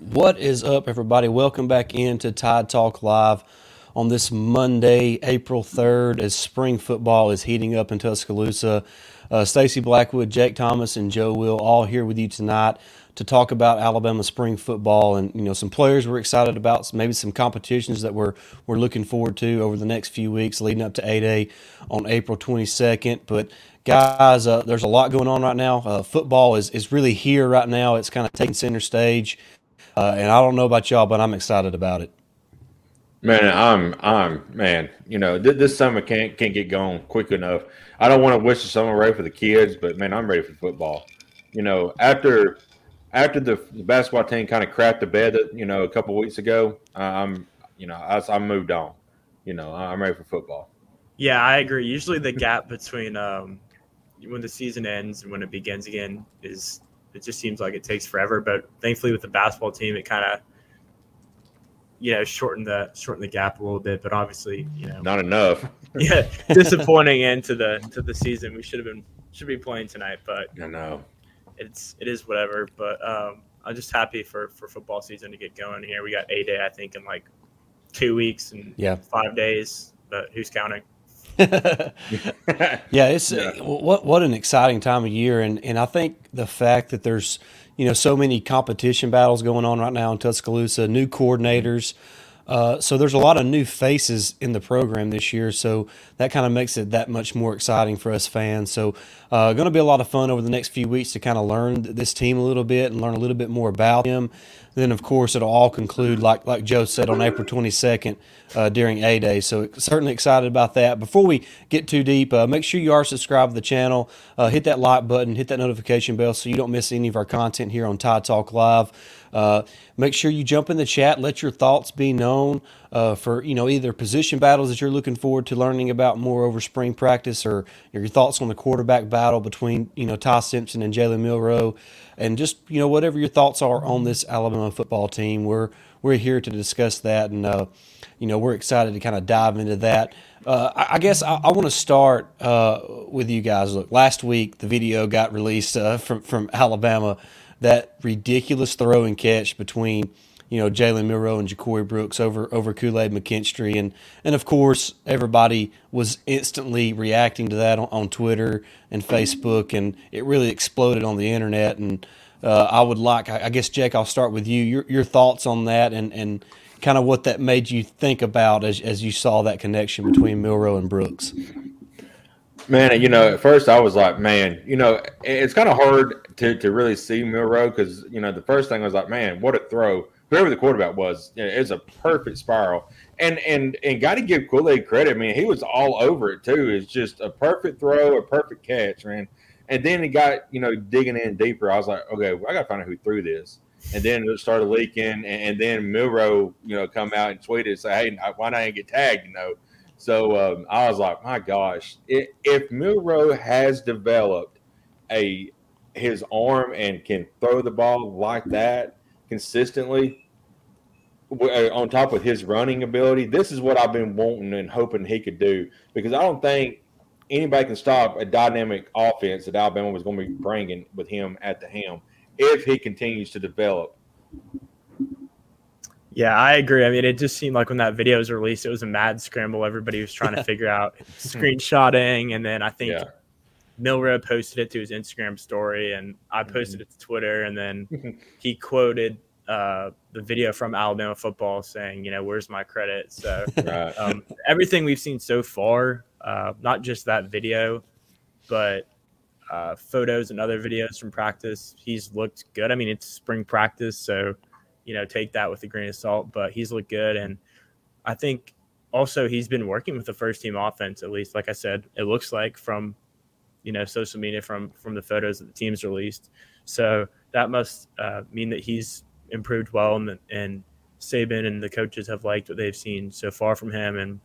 What is up, everybody? Welcome back into Tide Talk Live on this Monday, April 3rd, as spring football is heating up in Tuscaloosa. Uh, Stacy Blackwood, Jake Thomas, and Joe Will all here with you tonight to talk about Alabama spring football and you know some players we're excited about, maybe some competitions that we're we're looking forward to over the next few weeks leading up to 8A on April 22nd. But guys, uh, there's a lot going on right now. Uh, football is is really here right now. It's kind of taking center stage, uh, and I don't know about y'all, but I'm excited about it. Man, I'm, I'm, man. You know, th- this summer can't can't get going quick enough. I don't want to wish the summer away for the kids, but man, I'm ready for football. You know, after after the, the basketball team kind of crapped the bed, you know, a couple weeks ago, I'm, you know, I, I moved on. You know, I'm ready for football. Yeah, I agree. Usually, the gap between um, when the season ends and when it begins again is it just seems like it takes forever. But thankfully, with the basketball team, it kind of you know shorten the shorten the gap a little bit. But obviously, you know, not enough. yeah, disappointing end to the to the season. We should have been should be playing tonight, but I know it's it is whatever. But um, I'm just happy for for football season to get going here. We got a day, I think, in like two weeks and yeah. five days. But who's counting? yeah, it's yeah. what what an exciting time of year, and and I think the fact that there's you know so many competition battles going on right now in Tuscaloosa, new coordinators. Uh, so there's a lot of new faces in the program this year, so that kind of makes it that much more exciting for us fans. So, uh, going to be a lot of fun over the next few weeks to kind of learn this team a little bit and learn a little bit more about them. Then, of course, it'll all conclude like like Joe said on April 22nd uh, during A Day. So, certainly excited about that. Before we get too deep, uh, make sure you are subscribed to the channel. Uh, hit that like button, hit that notification bell, so you don't miss any of our content here on Tide Talk Live. Uh, make sure you jump in the chat. Let your thoughts be known uh, for you know either position battles that you're looking forward to learning about more over spring practice, or your thoughts on the quarterback battle between you know Ty Simpson and Jalen Milroe, and just you know whatever your thoughts are on this Alabama football team. We're we're here to discuss that, and uh, you know we're excited to kind of dive into that. Uh, I, I, guess I, I want to start uh, with you guys. Look, last week the video got released uh, from from Alabama that ridiculous throw and catch between you know Jalen Milroe and Ja'Corey Brooks over over Kool Aid McKinstry, and and of course everybody was instantly reacting to that on, on Twitter and Facebook, and it really exploded on the internet. And uh, I would like, I guess, Jake, I'll start with you. Your your thoughts on that, and and kind of what that made you think about as as you saw that connection between Milroe and Brooks. Man, you know, at first I was like, man, you know, it's kind of hard to, to really see Milroe because, you know, the first thing I was like, man, what a throw. Whoever the quarterback was, it was a perfect spiral. And and and got to give Kool Aid credit. I mean, he was all over it too. It's just a perfect throw, a perfect catch, man. And then he got, you know, digging in deeper. I was like, okay, well, I got to find out who threw this. And then it started leaking. And, and then Milroe, you know, come out and tweeted, say, hey, why not get tagged, you know? So um, I was like, my gosh, if, if Milroe has developed a his arm and can throw the ball like that consistently, uh, on top of his running ability, this is what I've been wanting and hoping he could do. Because I don't think anybody can stop a dynamic offense that Alabama was going to be bringing with him at the helm if he continues to develop. Yeah, I agree. I mean, it just seemed like when that video was released, it was a mad scramble. Everybody was trying to figure out screenshotting, and then I think yeah. Milroe posted it to his Instagram story, and I mm-hmm. posted mm-hmm. it to Twitter, and then he quoted uh, the video from Alabama football saying, you know, where's my credit? So right. um, everything we've seen so far, uh, not just that video, but uh, photos and other videos from practice, he's looked good. I mean, it's spring practice, so you know, take that with a grain of salt. But he's looked good, and I think also he's been working with the first team offense. At least, like I said, it looks like from you know social media from from the photos that the team's released. So that must uh, mean that he's improved well, and, and Saban and the coaches have liked what they've seen so far from him. And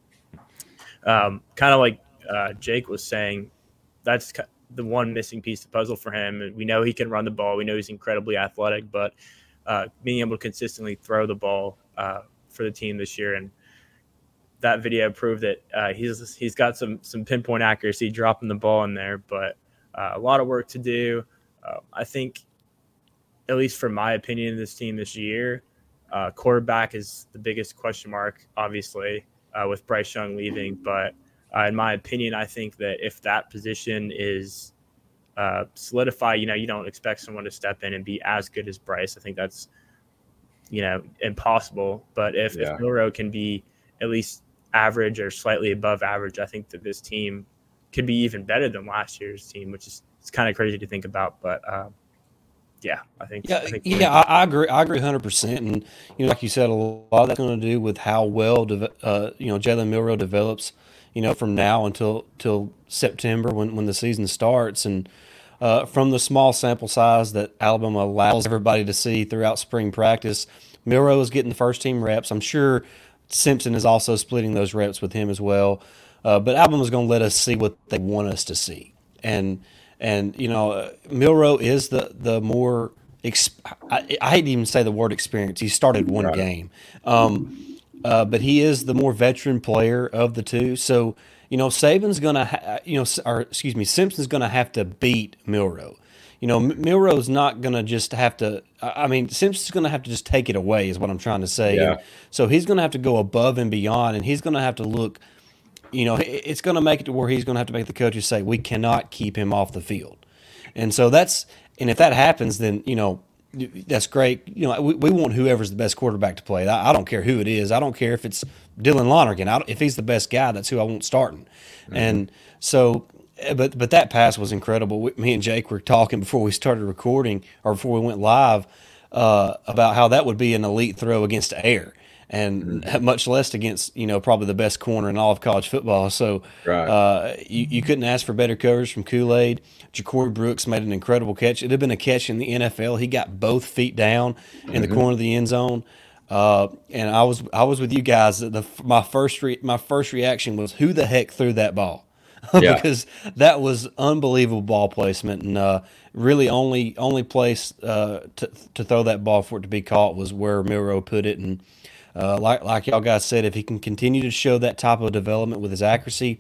um, kind of like uh, Jake was saying, that's the one missing piece of the puzzle for him. We know he can run the ball. We know he's incredibly athletic, but uh, being able to consistently throw the ball uh, for the team this year and that video proved that uh, he's he's got some some pinpoint accuracy dropping the ball in there, but uh, a lot of work to do. Uh, I think, at least from my opinion, this team this year, uh, quarterback is the biggest question mark, obviously, uh, with Bryce Young leaving. But uh, in my opinion, I think that if that position is uh, solidified, you know, you don't expect someone to step in and be as good as Bryce. I think that's, you know, impossible. But if, yeah. if Milroe can be at least average or slightly above average, I think that this team could be even better than last year's team, which is it's kind of crazy to think about. But uh, yeah, I think. Yeah, I think yeah, I, I, agree. I agree, hundred percent. And you know, like you said, a lot of that's going to do with how well, uh, you know, Jalen Milroe develops. You know, from now until till September when when the season starts, and uh, from the small sample size that Alabama allows everybody to see throughout spring practice, Milroe is getting the first team reps. I'm sure Simpson is also splitting those reps with him as well. Uh, but is going to let us see what they want us to see, and and you know, uh, Milroe is the the more exp- I, I, hate to even say the word experience. He started one right. game, um, uh, but he is the more veteran player of the two. So you know, Saban's gonna, ha- you know, or excuse me, Simpson's gonna have to beat Milroe. You know, Milroe's not gonna just have to. I mean, Simpson's gonna have to just take it away, is what I'm trying to say. Yeah. so he's gonna have to go above and beyond, and he's gonna have to look you know, it's going to make it to where he's going to have to make the coaches say, we cannot keep him off the field. And so that's, and if that happens, then, you know, that's great. You know, we, we want whoever's the best quarterback to play. I, I don't care who it is. I don't care if it's Dylan Lonergan. I, if he's the best guy, that's who I want starting. Mm-hmm. And so, but but that pass was incredible. We, me and Jake were talking before we started recording or before we went live uh, about how that would be an elite throw against air and mm-hmm. much less against you know probably the best corner in all of college football. So right. uh, you, you couldn't ask for better coverage from Kool Aid. Ja'Corey Brooks made an incredible catch. It had been a catch in the NFL. He got both feet down in mm-hmm. the corner of the end zone. Uh, and I was I was with you guys. The my first re, my first reaction was who the heck threw that ball? because that was unbelievable ball placement and uh, really only only place uh, to to throw that ball for it to be caught was where Milroe put it and uh, like like y'all guys said, if he can continue to show that type of development with his accuracy,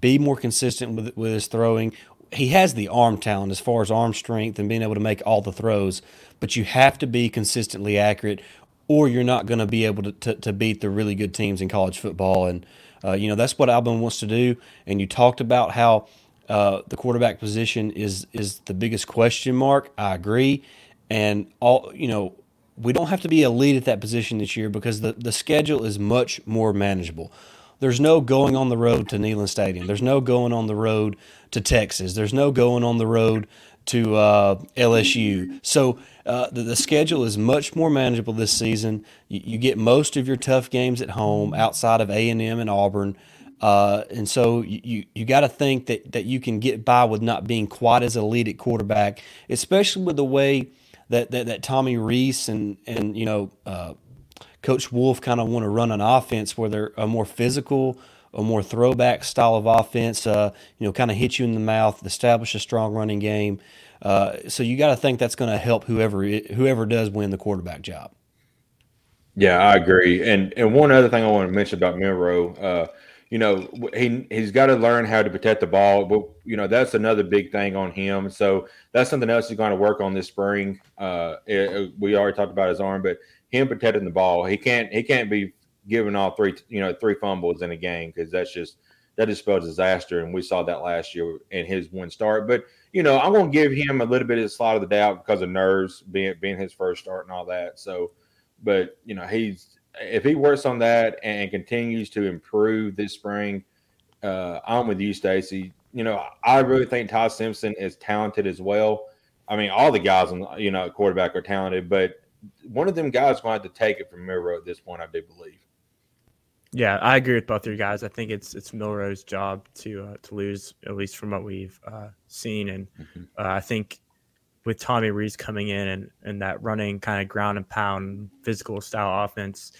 be more consistent with with his throwing, he has the arm talent as far as arm strength and being able to make all the throws. But you have to be consistently accurate, or you're not going to be able to, to, to beat the really good teams in college football. And uh, you know that's what Alabama wants to do. And you talked about how uh, the quarterback position is is the biggest question mark. I agree. And all you know, we don't have to be elite at that position this year because the, the schedule is much more manageable. There's no going on the road to Neyland Stadium. There's no going on the road to Texas. There's no going on the road to uh, LSU. So uh, the, the, schedule is much more manageable this season. You, you, get most of your tough games at home outside of A and M and Auburn. Uh, and so you, you, you got to think that, that you can get by with not being quite as elite at quarterback, especially with the way – that that, that Tommy Rees and and you know uh, Coach Wolf kind of want to run an offense where they're a more physical, a more throwback style of offense. Uh, you know, kind of hit you in the mouth, establish a strong running game. Uh, so you got to think that's going to help whoever whoever does win the quarterback job. Yeah, I agree. And and one other thing I want to mention about Milroe, uh, you know, he he's got to learn how to protect the ball. But you know, that's another big thing on him. So that's something else he's going to work on this spring. Uh, it, we already talked about his arm, but him protecting the ball, he can't he can't be giving all three you know three fumbles in a game because that's just that just spells disaster. And we saw that last year in his one start. But you know, I'm going to give him a little bit of the slot of the doubt because of nerves being being his first start and all that. So, but you know, he's if he works on that and continues to improve this spring, uh, I'm with you, Stacy. You know, I really think Ty Simpson is talented as well. I mean, all the guys on you know quarterback are talented, but one of them guys might have to take it from Milroe at this point. I do believe. Yeah, I agree with both of you guys. I think it's it's Milroe's job to uh, to lose, at least from what we've uh, seen, and mm-hmm. uh, I think with Tommy Rees coming in and, and that running kind of ground and pound physical style offense,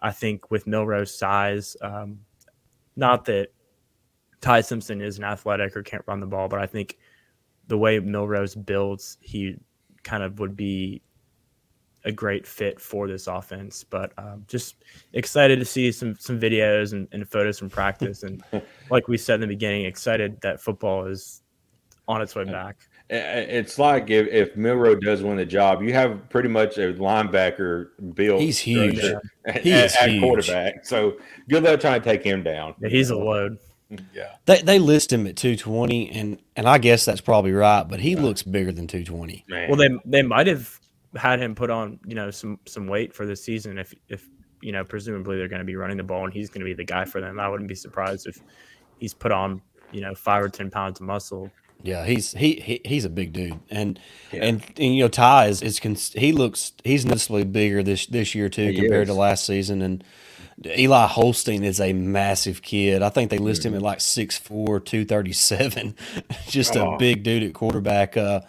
I think with Milroe's size, um, not that Ty Simpson isn't athletic or can't run the ball, but I think the way Milroe's builds, he kind of would be a great fit for this offense. But um, just excited to see some some videos and, and photos from practice, and like we said in the beginning, excited that football is on its way back. It's like if, if Milroe does win the job, you have pretty much a linebacker built. He's huge. At, he is at, huge. quarterback. So good luck trying to take him down. Yeah, he's a load. Yeah. They they list him at 220 and and I guess that's probably right, but he looks bigger than 220. Man. Well, they they might have had him put on, you know, some some weight for the season if if you know, presumably they're going to be running the ball and he's going to be the guy for them. I wouldn't be surprised if he's put on, you know, 5 or 10 pounds of muscle yeah, he's he, he he's a big dude, and, yeah. and and you know Ty is is he looks he's noticeably bigger this this year too he compared is. to last season, and Eli Holstein is a massive kid. I think they list mm-hmm. him at like 6'4", 237. just oh. a big dude at quarterback. Uh,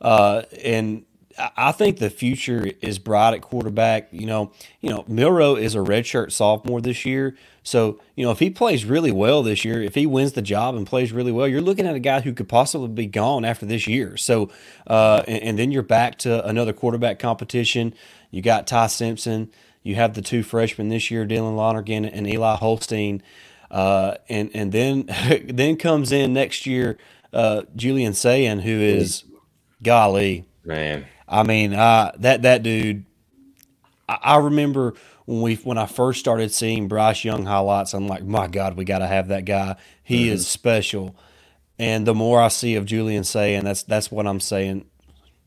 uh, and I think the future is bright at quarterback. You know, you know, Milroe is a redshirt sophomore this year. So, you know, if he plays really well this year, if he wins the job and plays really well, you're looking at a guy who could possibly be gone after this year. So, uh, and, and, then you're back to another quarterback competition. You got Ty Simpson. You have the two freshmen this year, Dylan Lonergan and Eli Holstein. Uh, and and then then comes in next year uh, Julian Sayin, who is golly man I mean, uh, that that dude. I, I remember when we when I first started seeing Bryce Young highlights. I'm like, my God, we got to have that guy. He mm-hmm. is special. And the more I see of Julian saying, that's that's what I'm saying.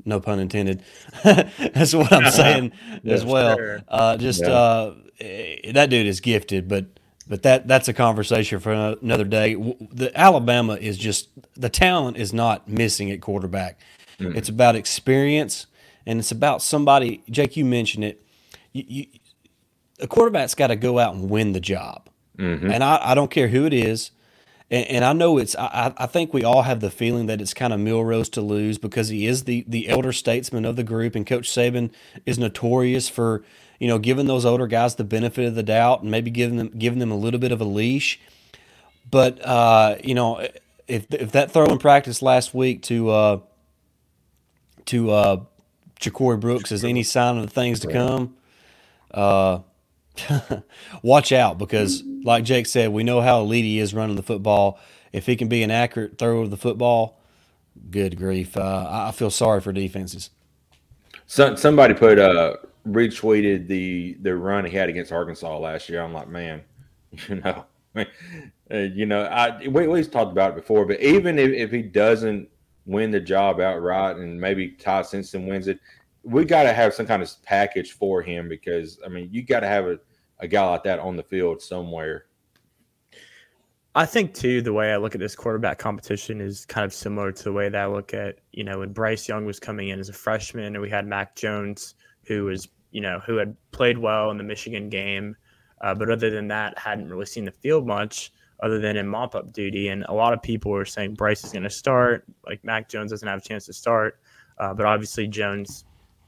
No pun intended. that's what I'm saying as well. Uh, just yeah. uh, that dude is gifted, but but that that's a conversation for another day. The Alabama is just the talent is not missing at quarterback. Mm-hmm. It's about experience, and it's about somebody. Jake, you mentioned it. You, you, a quarterback's got to go out and win the job, mm-hmm. and I, I, don't care who it is. And, and I know it's. I, I, think we all have the feeling that it's kind of Milroe's to lose because he is the the elder statesman of the group, and Coach Saban is notorious for you know giving those older guys the benefit of the doubt and maybe giving them giving them a little bit of a leash. But uh, you know, if if that throw in practice last week to uh, to uh, Ja'Corey Brooks as any sign of the things to come, uh, watch out because, like Jake said, we know how elite he is running the football. If he can be an accurate thrower of the football, good grief. Uh, I feel sorry for defenses. So, somebody put uh, retweeted the the run he had against Arkansas last year. I'm like, man, you know, uh, you know, I we always talked about it before, but even if, if he doesn't win the job outright and maybe Ty Simpson wins it. We got to have some kind of package for him because I mean you got to have a, a guy like that on the field somewhere. I think too the way I look at this quarterback competition is kind of similar to the way that I look at you know when Bryce Young was coming in as a freshman and we had Mac Jones who was you know who had played well in the Michigan game, uh, but other than that hadn't really seen the field much other than in mop up duty. And a lot of people were saying Bryce is going to start. Like Mac Jones doesn't have a chance to start. Uh, but obviously, Jones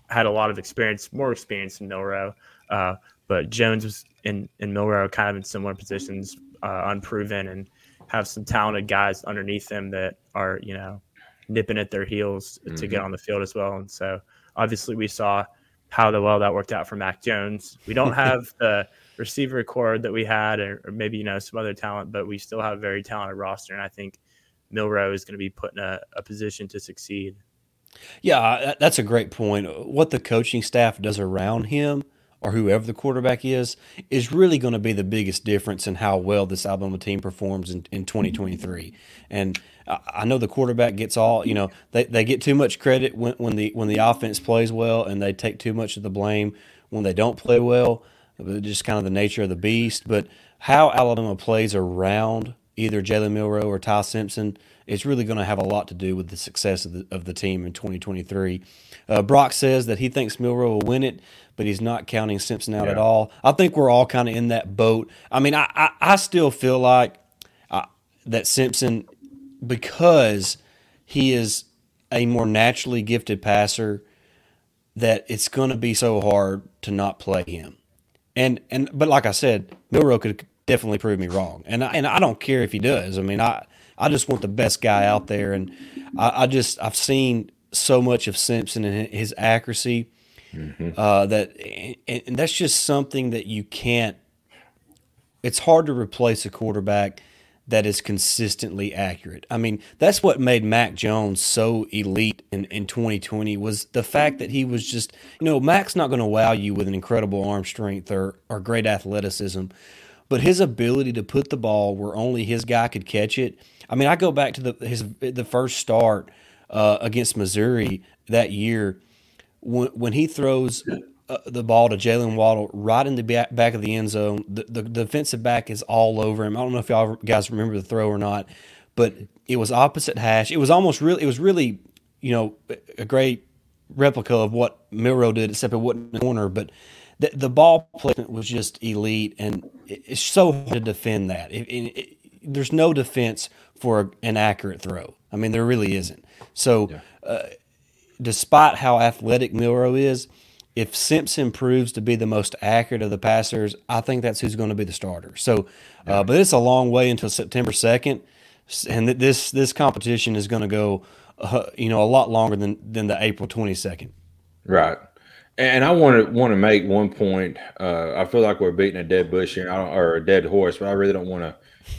had a lot of experience, more experience than Milroe. Uh, but Jones was in, in Milroe kind of in similar positions, uh, unproven, and have some talented guys underneath them that are, you know, nipping at their heels mm-hmm. to get mm-hmm. on the field as well. And so obviously, we saw how the well that worked out for Mac Jones. We don't have the receiver core that we had, or, or, maybe you know some other talent, but we still have a very talented roster, and I think Milroe is going to be put in a, a position to succeed. Yeah, that's a great point. What the coaching staff does around him, or whoever the quarterback is, is really going to be the biggest difference in how well this Alabama team performs in, in 2023. And I know the quarterback gets all you know they, they get too much credit when, when the when the offense plays well, and they take too much of the blame when they don't play well just kind of the nature of the beast. But how Alabama plays around either Jalen Milroe or Ty Simpson is really going to have a lot to do with the success of the, of the team in 2023. Uh, Brock says that he thinks Milroe will win it, but he's not counting Simpson out yeah. at all. I think we're all kind of in that boat. I mean, I, I, I still feel like uh, that Simpson, because he is a more naturally gifted passer that it's going to be so hard to not play him. And and but like I said, Milroe could definitely prove me wrong, and I, and I don't care if he does. I mean, I I just want the best guy out there, and I, I just I've seen so much of Simpson and his accuracy mm-hmm. uh, that and that's just something that you can't. It's hard to replace a quarterback that is consistently accurate. I mean, that's what made Mac Jones so elite in, in 2020 was the fact that he was just, you know, Mac's not going to wow you with an incredible arm strength or, or great athleticism, but his ability to put the ball where only his guy could catch it. I mean, I go back to the his the first start uh, against Missouri that year when when he throws uh, the ball to Jaylen Waddle right in the back, back of the end zone. The, the, the defensive back is all over him. I don't know if y'all guys remember the throw or not, but it was opposite hash. It was almost really, it was really, you know, a great replica of what Milroe did, except it wasn't a corner. But the, the ball placement was just elite, and it's so hard to defend that. It, it, it, there's no defense for an accurate throw. I mean, there really isn't. So, yeah. uh, despite how athletic Milroe is, if Simpson proves to be the most accurate of the passers, I think that's who's going to be the starter. So, uh, but it's a long way until September second, and this this competition is going to go, uh, you know, a lot longer than than the April twenty second. Right. And I want to want to make one point. Uh, I feel like we're beating a dead bush here, or a dead horse, but I really don't want to.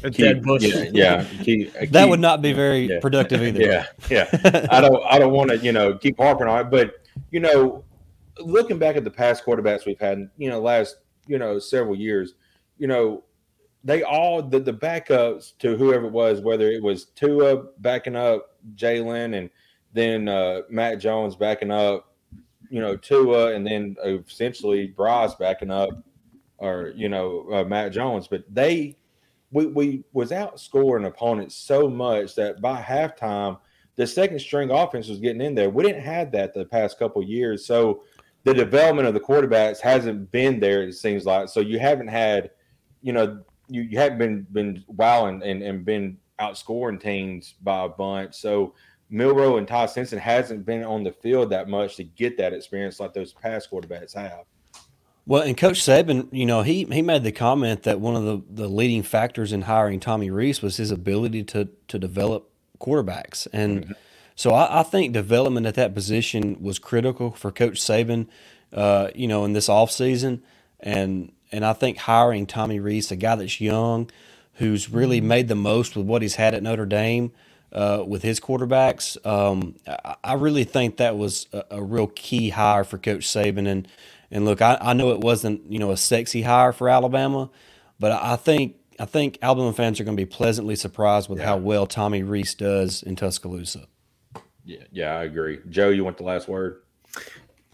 A keep, dead bush. Yeah, yeah keep, that keep, would not be very yeah. productive either. Yeah, yeah. I don't. I don't want to, you know, keep harping on it, but you know, looking back at the past quarterbacks we've had, you know, last you know several years, you know, they all the, the backups to whoever it was, whether it was Tua backing up Jalen and then uh, Mac Jones backing up, you know, Tua, and then essentially Bryce backing up, or you know, uh, Mac Jones. But they, we we was outscoring opponents so much that by halftime, the second string offense was getting in there. We didn't have that the past couple years, so the development of the quarterbacks hasn't been there. It seems like so you haven't had, you know, you, you haven't been been wowing and, and been outscoring teams by a bunch. So Milroe and Ty Simpson hasn't been on the field that much to get that experience like those past quarterbacks have. Well, and Coach Saban, you know, he he made the comment that one of the, the leading factors in hiring Tommy Rees was his ability to to develop quarterbacks. And mm-hmm. So I, I, think development at that position was critical for Coach Saban, uh, you know, in this offseason. And and I think hiring Tommy Rees, a guy that's young, who's really mm-hmm. made the most with what he's had at Notre Dame uh, with his quarterbacks, um, I, I, really think that was a, a, real key hire for Coach Saban. And and look, I, I know it wasn't you know a sexy hire for Alabama, but I think I think Alabama fans are going to be pleasantly surprised with yeah. how well Tommy Rees does in Tuscaloosa. Yeah, yeah, I agree. Joe, you want the last word?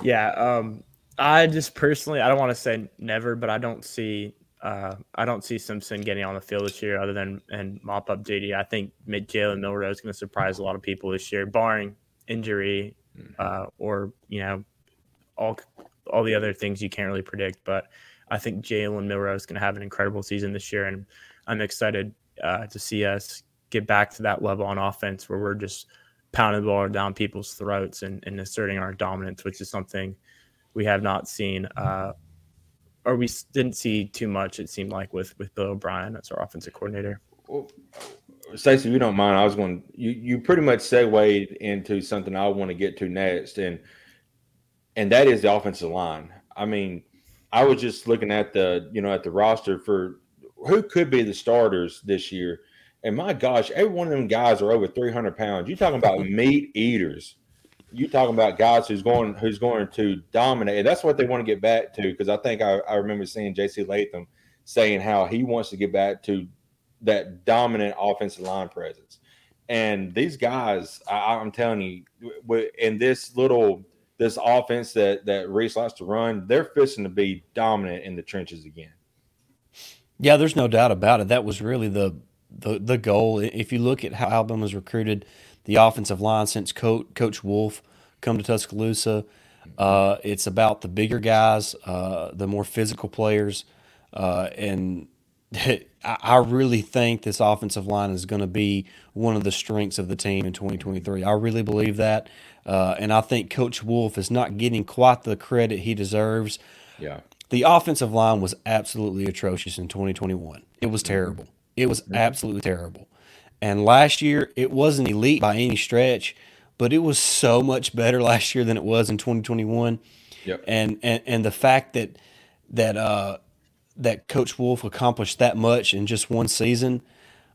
Yeah, um, I just personally, I don't want to say never, but I don't see, uh, I don't see Simpson getting on the field this year, other than and mop up duty. I think Jalen Milroe is going to surprise a lot of people this year, barring injury mm-hmm. uh, or you know all all the other things you can't really predict. But I think Jalen Milroe is going to have an incredible season this year, and I'm excited uh, to see us get back to that level on offense where we're just pounding the ball down people's throats and, and asserting our dominance, which is something we have not seen, uh, or we didn't see too much. It seemed like with with Bill O'Brien as our offensive coordinator. Well, Stacey, if you don't mind, I was going. You you pretty much segued into something I want to get to next, and and that is the offensive line. I mean, I was just looking at the you know at the roster for who could be the starters this year and my gosh, every one of them guys are over 300 pounds. You're talking about meat eaters. You're talking about guys who's going who's going to dominate. And that's what they want to get back to because I think I, I remember seeing J.C. Latham saying how he wants to get back to that dominant offensive line presence. And these guys, I, am telling you, in this little this offense that that Rees likes to run, they're fishing to be dominant in the trenches again. Yeah, there's no doubt about it. That was really the the the goal. If you look at how Alabama's recruited the offensive line since Coach, Coach Wolf come to Tuscaloosa, uh, it's about the bigger guys, uh, the more physical players, uh, and I really think this offensive line is going to be one of the strengths of the team in 2023. I really believe that. Uh, and I think Coach Wolf is not getting quite the credit he deserves. Yeah. The offensive line was absolutely atrocious in 2021. It was terrible. It was mm-hmm. absolutely terrible. And last year, it wasn't elite by any stretch, but it was so much better last year than it was in 2021. Yep. And and and the fact that that uh, that Coach Wolf accomplished that much in just one season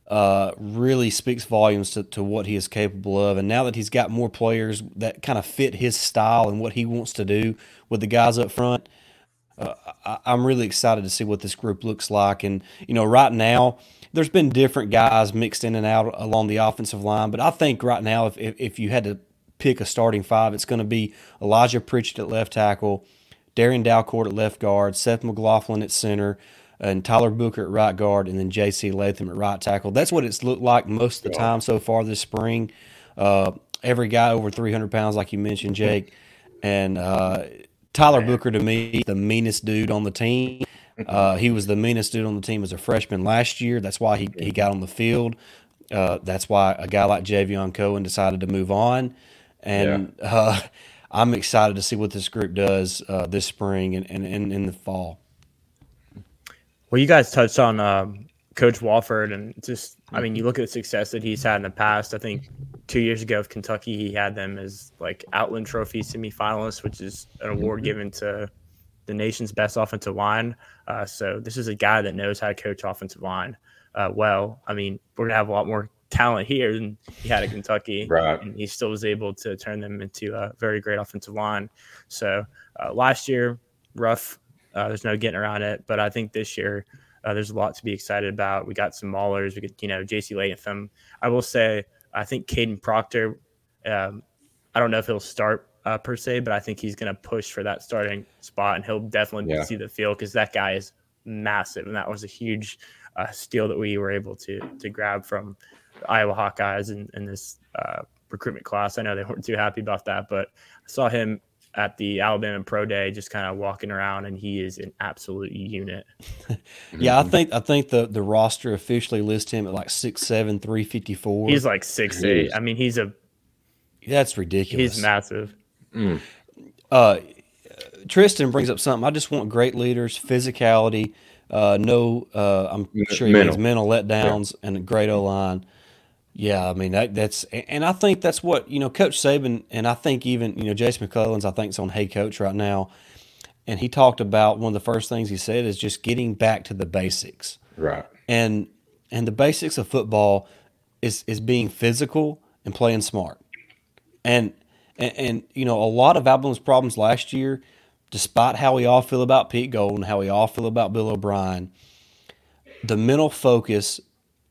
uh, really speaks volumes to, to what he is capable of. And now that he's got more players that kind of fit his style and what he wants to do with the guys up front, uh, I, I'm really excited to see what this group looks like. And you know, right now there's been different guys mixed in and out along the offensive line, but I think right now if if, if you had to pick a starting five, it's going to be Elijah Pritchett at left tackle. Darrian Dalcourt at left guard, Seth McLaughlin at center, and Tyler Booker at right guard, and then J.C. Latham at right tackle. That's what it's looked like most of the time so far this spring. Uh, every guy over 300 pounds, like you mentioned, Jake. And uh, Tyler Booker, to me, the meanest dude on the team. Uh, he was the meanest dude on the team as a freshman last year. That's why he, he got on the field. Uh, that's why a guy like Javion Cohen decided to move on. And yeah. Uh, I'm excited to see what this group does uh, this spring and, and, and, in the fall. Well, you guys touched on um, Coach Wolford and just, I mean, you look at the success that he's had in the past. I think two years ago with Kentucky, he had them as like Outland Trophy semifinalists, which is an award mm-hmm. given to the nation's best offensive line. Uh, so this is a guy that knows how to coach offensive line uh, well. I mean, we're gonna have a lot more talent here than he had at Kentucky. right. And he still was able to turn them into a very great offensive line. So uh, last year, rough. Uh, there's no getting around it. But I think this year, uh, there's a lot to be excited about. We got some maulers. We got you know, J.C. Latham. I will say, I think Kadyn Proctor. Um, I don't know if he'll start uh, per se, but I think he's going to push for that starting spot, and he'll definitely yeah. see the field because that guy is massive, and that was a huge uh, steal that we were able to to grab from Iowa Hawkeyes in, in this uh, recruitment class. I know they weren't too happy about that, but I saw him at the Alabama Pro Day, just kind of walking around, and he is an absolute unit. yeah, I think I think the the roster officially lists him at like six seven, three fifty four. He's like six eight. I mean, he's a that's ridiculous. He's massive. Mm. Uh, Tristan brings up something. I just want great leaders, physicality. Uh, no, uh, I'm sure he mental. means mental letdowns yeah. and a great O line. Yeah, I mean that, that's and I think that's what you know, Coach Saban, and I think even you know Jason McClellan's I think is on Hey Coach right now, and he talked about one of the first things he said is just getting back to the basics. Right. And and the basics of football is is being physical and playing smart. And and, and you know a lot of Alabama's problems last year, despite how we all feel about Pete Gold and how we all feel about Bill O'Brien, the mental focus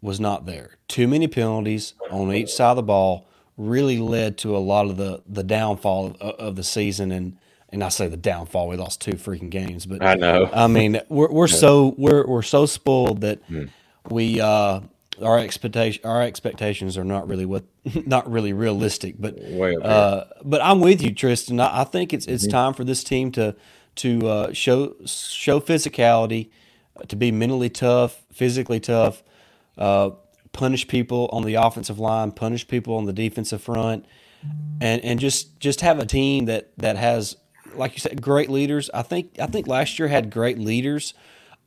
was not there. Too many penalties on each side of the ball really led to a lot of the the downfall of, of the season and and I say the downfall. We lost two freaking games, but I know. I mean, we're we're so we're we're so spoiled that mm. we uh, our expectation our expectations are not really what not really realistic. But uh, but I'm with you, Tristan. I, I think it's it's mm-hmm. time for this team to to uh, show show physicality, to be mentally tough, physically tough, uh, punish people on the offensive line, punish people on the defensive front, and and just just have a team that that has, like you said, great leaders. I think I think last year had great leaders.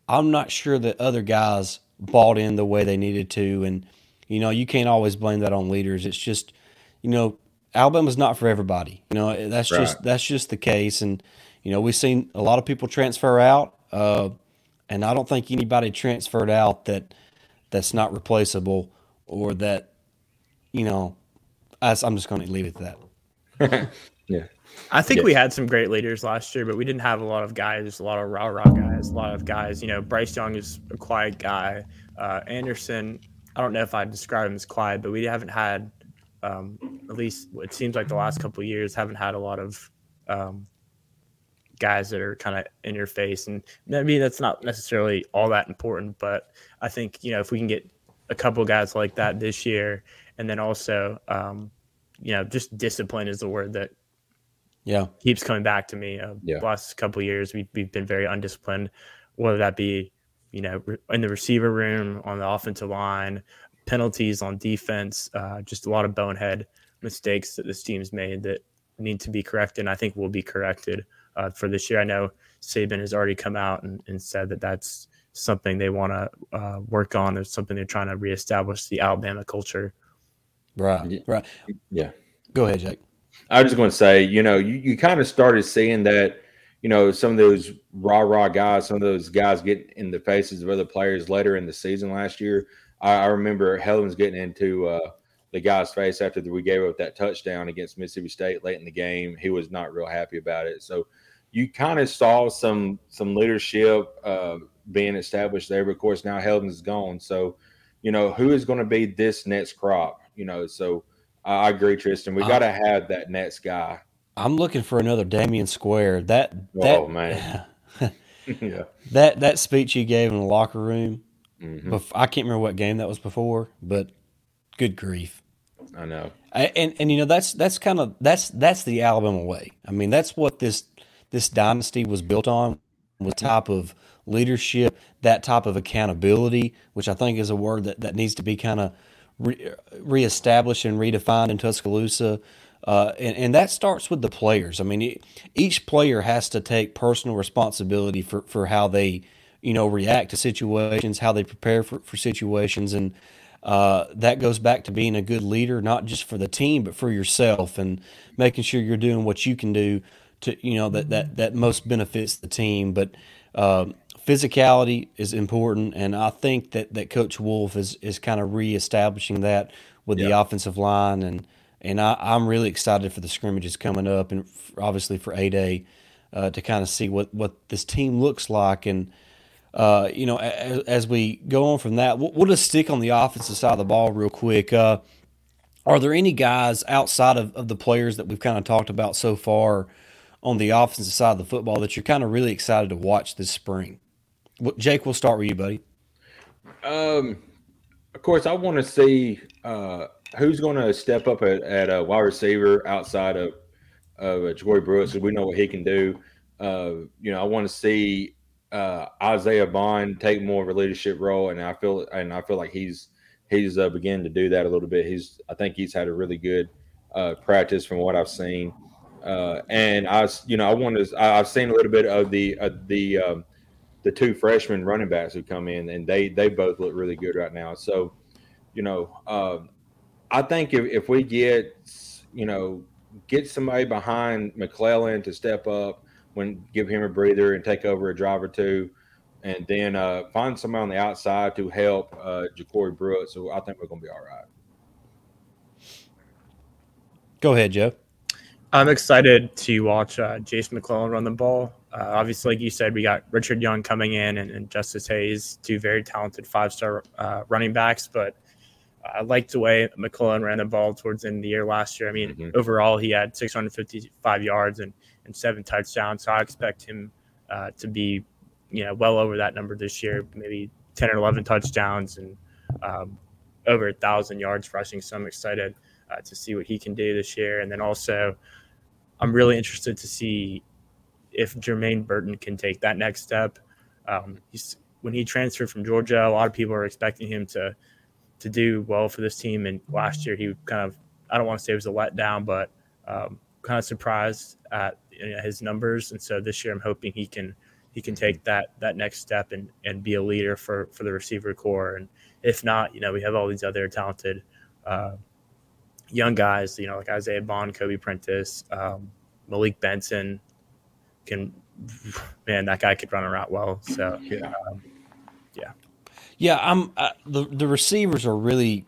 I'm not sure that other guys bought in the way they needed to, and you know you can't always blame that on leaders. It's just you know Alabama's not for everybody. You know that's right. just that's just the case, and you know we've seen a lot of people transfer out, uh, and I don't think anybody transferred out that that's not replaceable or that you know I'm just going to leave it at that. yeah. I think yeah. we had some great leaders last year, but we didn't have a lot of guys, a lot of rah rah guys, a lot of guys. You know, Bryce Young is a quiet guy. Uh, Anderson, I don't know if I'd describe him as quiet, but we haven't had, um, at least it seems like the last couple years, haven't had a lot of um, guys that are kind of in your face. And maybe that's not necessarily all that important, but I think, you know, if we can get a couple guys like that this year, and then also, um, you know, just discipline is the word that yeah keeps coming back to me. Uh, yeah. last couple years, we, we've been very undisciplined, whether that be you know, in the receiver room, on the offensive line, penalties on defense, uh, just a lot of bonehead mistakes that this team's made that need to be corrected. And I think will be corrected uh, for this year. I know Saban has already come out and, and said that that's something they want to uh, work on. It's something they're trying to reestablish the Alabama culture. Right, right. Yeah. Go ahead, Jake. I was just going to say, you know, you, you kind of started seeing that, you know, some of those rah rah guys, some of those guys get in the faces of other players later in the season last year. I, I remember Hellams getting into uh, the guy's face after we gave up that touchdown against Mississippi State late in the game. He was not real happy about it. So you kind of saw some some leadership uh, being established there. But of course, now Hellams is gone. So, you know, who is going to be this next crop? You know, so I agree, Tristan. We got to have that next guy. I'm looking for another Damion Square. That, that oh man, yeah. That that speech he gave in the locker room. Mm-hmm. I can't remember what game that was before, but good grief. I know. And and you know that's that's kind of that's that's the Alabama way. I mean that's what this this dynasty was built on was type of leadership, that type of accountability, which I think is a word that, that needs to be kind of re- reestablished and redefined in Tuscaloosa. Uh, and, and that starts with the players. I mean, each player has to take personal responsibility for, for how they, you know, react to situations, how they prepare for, for situations. And uh, that goes back to being a good leader, not just for the team, but for yourself and making sure you're doing what you can do to, you know, that, that, that most benefits the team. But uh, physicality is important, and I think that, that Coach Wolf is is kind of reestablishing that with the offensive line, and and I, am really excited for the scrimmages coming up, and obviously for A Day uh, to kind of see what what this team looks like, and uh, you know as, as, we go on from that, we'll, just stick on the offensive side of the ball real quick. Uh, are there any guys outside of, of the players that we've kind of talked about so far on the offensive side of the football that you're kind of really excited to watch this spring? Jake, we'll start with you, buddy. Um, of course, I want to see uh, who's going to step up at, at a wide receiver outside of of uh, Joy Brooks. We know what he can do. Uh, you know, I want to see uh, Isaiah Bond take more of a leadership role, and I feel and I feel like he's he's uh, beginning to do that a little bit. He's I think he's had a really good uh, practice from what I've seen, uh, and I you know I want to I've seen a little bit of the the um, the two freshman running backs who come in, and they they both look really good right now. So, you know, uh, I think if, if we get you know get somebody behind McClellan to step up, when give him a breather and take over a drive or two, and then uh, find somebody on the outside to help uh, Ja'Corey Brooks. So I think we're going to be all right. Go ahead, Joe. I'm excited to watch uh, Jason McClellan run the ball. Uh, obviously, like you said, we got Richard Young coming in and, and Justice Hayes, two very talented five star uh, running backs. But I liked the way McClellan ran the ball towards the end of the year last year. I mean, mm-hmm. overall, he had 655 yards and, and seven touchdowns. So I expect him uh, to be, you know, well over that number this year, maybe 10 or 11 touchdowns and um, over a thousand yards rushing. So I'm excited uh, to see what he can do this year. And then also, I'm really interested to see if Jermaine Burton can take that next step. Um, he's when he transferred from Georgia, a lot of people are expecting him to to do well for this team. And last year, he kind of I don't want to say it was a letdown, but um, kind of surprised at his numbers. And so this year, I'm hoping he can he can take that that next step and and be a leader for for the receiver core. And if not, you know, we have all these other talented uh, young guys, you know, like Isaiah Bond, Kobe Prentice, um, Malik Benson, can man that guy could run a route well. So yeah, um, yeah, yeah. I'm uh, the the receivers are really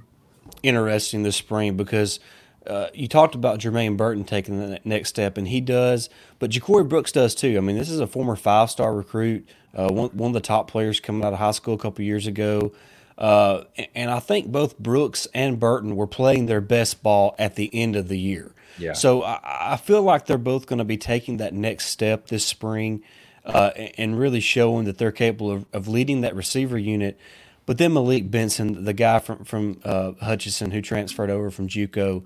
interesting this spring because. Uh, you talked about Jermaine Burton taking the next step, and he does, but Ja'Corey Brooks does too. I mean, this is a former five star recruit, uh, one, one of the top players coming out of high school a couple years ago. Uh, and I think both Brooks and Burton were playing their best ball at the end of the year. Yeah. So I, I feel like they're both going to be taking that next step this spring uh, and really showing that they're capable of, of, leading that receiver unit. But then Malik Benson, the guy from from uh, Hutchinson who transferred over from JUCO,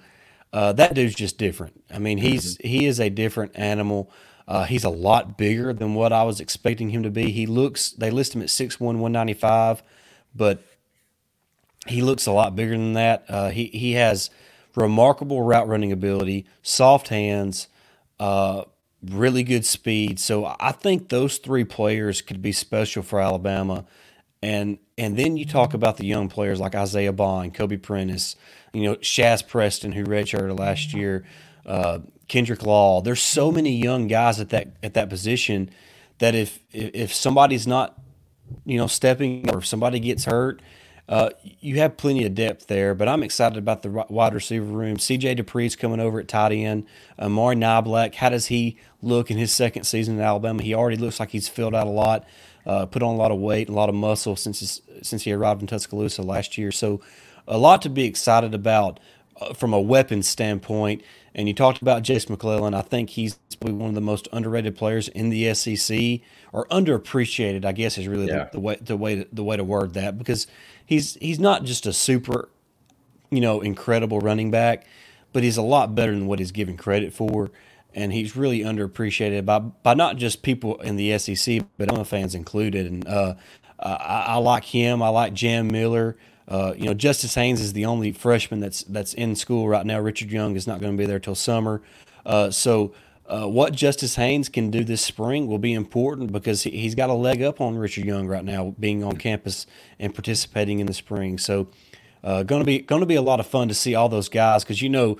uh, that dude's just different. I mean, he's mm-hmm. he is a different animal. Uh, he's a lot bigger than what I was expecting him to be. He looks, they list him at 6'1, 195, but he looks a lot bigger than that. Uh, he, he has remarkable route running ability, soft hands, uh, really good speed. So I think those three players could be special for Alabama. And and then you talk about the young players like Isaiah Bond, Kobe Prentice, you know, Shazz Preston, who redshirted last year, uh, Kendrick Law. There's so many young guys at that at that position that if if somebody's not, you know, stepping or if somebody gets hurt, uh, you have plenty of depth there. But I'm excited about the wide receiver room. CJ Dippre's coming over at tight end. Amari Niblack, how does he look in his second season in Alabama? He already looks like he's filled out a lot. Uh, put on a lot of weight, a lot of muscle since his, since he arrived in Tuscaloosa last year. So, a lot to be excited about uh, from a weapons standpoint. And you talked about Jase McClellan. I think he's probably one of the most underrated players in the SEC, or underappreciated. I guess is really yeah. the, the, way the way to, the way to word that because he's he's not just a super, you know, incredible running back, but he's a lot better than what he's given credit for. And he's really underappreciated by by not just people in the SEC, but other fans included. And uh, I, I like him. I like Jam Miller. Uh, you know, Justice Haynes is the only freshman that's that's in school right now. Richard Young is not going to be there till summer. Uh, so, uh, what Justice Haynes can do this spring will be important because he, has got a leg up on Richard Young right now, being on campus and participating in the spring. So, uh, going to be going to be a lot of fun to see all those guys because you know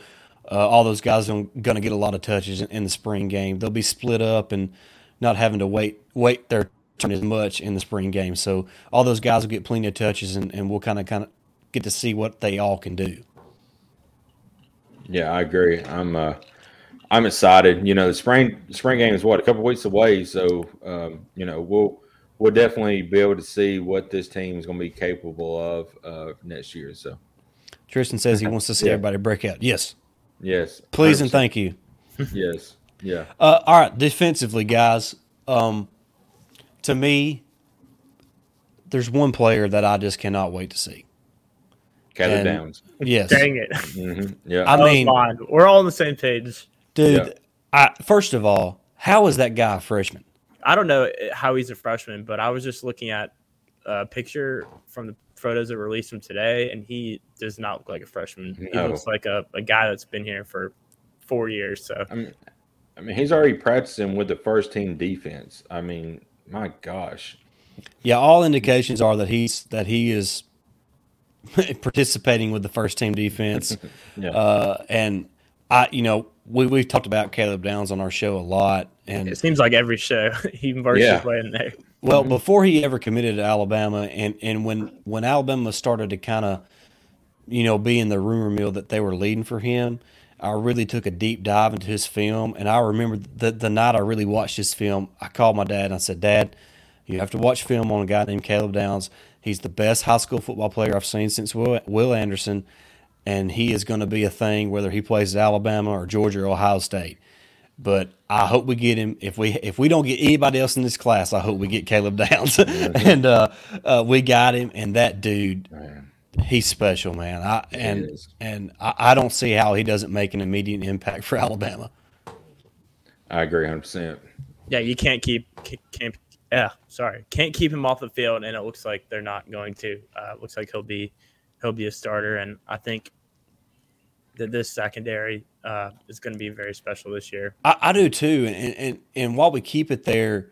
uh, all those guys are going to get a lot of touches in, in the spring game. They'll be split up and not having to wait wait their turn as much in the spring game. So all those guys will get plenty of touches, and, and we'll kind of kind of get to see what they all can do. Yeah, I agree. I'm uh, I'm excited. You know, the spring spring game is what a couple weeks away, so um, you know we'll we'll definitely be able to see what this team is going to be capable of uh, next year. So Tristan says he wants to see yeah. everybody break out. Yes, yes, please 100%. and thank you. yes, yeah. Uh, all right, defensively, guys. Um, to me, there's one player that I just cannot wait to see. Caleb Downs. Yes. Dang it. Mm-hmm. Yeah. I mean, we're all on the same page, dude. Yeah. I, first of all, how is that guy a freshman? I don't know how he's a freshman, but I was just looking at a picture from the photos that released him today, and he does not look like a freshman. No. He looks like a, a guy that's been here for four years. So I mean, I mean, he's already practicing with the first team defense. I mean, my gosh. Yeah, all indications are that he's that he is participating with the first team defense. yeah. Uh, and I, you know, we we've talked about Caleb Downs on our show a lot, and it seems like every show he versus yeah. playing there. Well, mm-hmm. before he ever committed to Alabama, and and when when Alabama started to kind of, you know, be in the rumor mill that they were leading for him, I really took a deep dive into his film. And I remember the, the night I really watched his film, I called my dad and I said, Dad, you have to watch film on a guy named Caleb Downs. He's the best high school football player I've seen since Will, Will Anderson. And he is going to be a thing whether he plays at Alabama or Georgia or Ohio State. But I hope we get him. If we if we don't get anybody else in this class, I hope we get Caleb Downs. and uh, uh, we got him. And that dude, Man he's special, man. I and and I, I, don't see how he doesn't make an immediate impact for Alabama. I agree, hundred percent. Yeah, you can't keep can't yeah sorry can't keep him off the field, and it looks like they're not going to. Uh, looks like he'll be he'll be a starter, and I think that this secondary uh, is going to be very special this year. I, I do too, and, and and while we keep it there,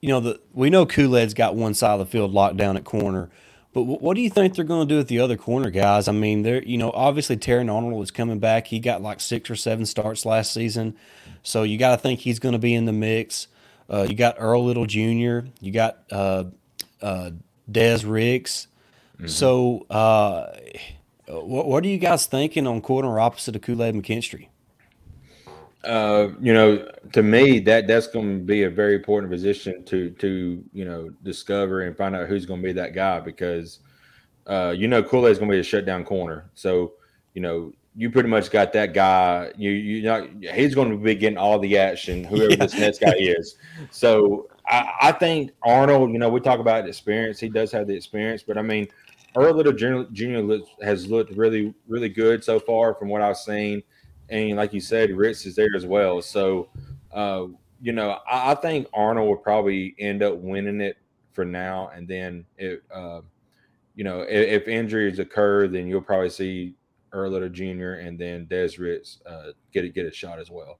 you know the we know Kool Aid's got one side of the field locked down at corner but what do you think they're going to do with the other corner guys? I mean, they're you know obviously Terrion Arnold is coming back. He got like six or seven starts last season, so you got to think he's going to be in the mix. Uh, you got Earl Little Jr. You got uh, uh, Des Ricks. Mm-hmm. So, uh, what, what, are you guys thinking on corner opposite of Kool Aid McKinstry? Uh, you know, to me, that that's going to be a very important position to to you know discover and find out who's going to be that guy because uh, you know Kool Aid is going to be a shutdown corner. So you know you pretty much got that guy. You you know he's going to be getting all the action. Whoever yeah. this next guy is. So I, I, think Arnold. You know, we talk about experience. He does have the experience, but I mean, Earl little Junior, Junior has looked really really good so far from what I've seen and like you said, Ricks is there as well. So uh, you know, I, I, think Arnold will probably end up winning it for now, and then it, uh, you know, if, if, injuries occur, then you'll probably see Earl Little Jr. and then Des Ricks uh, get it get a shot as well.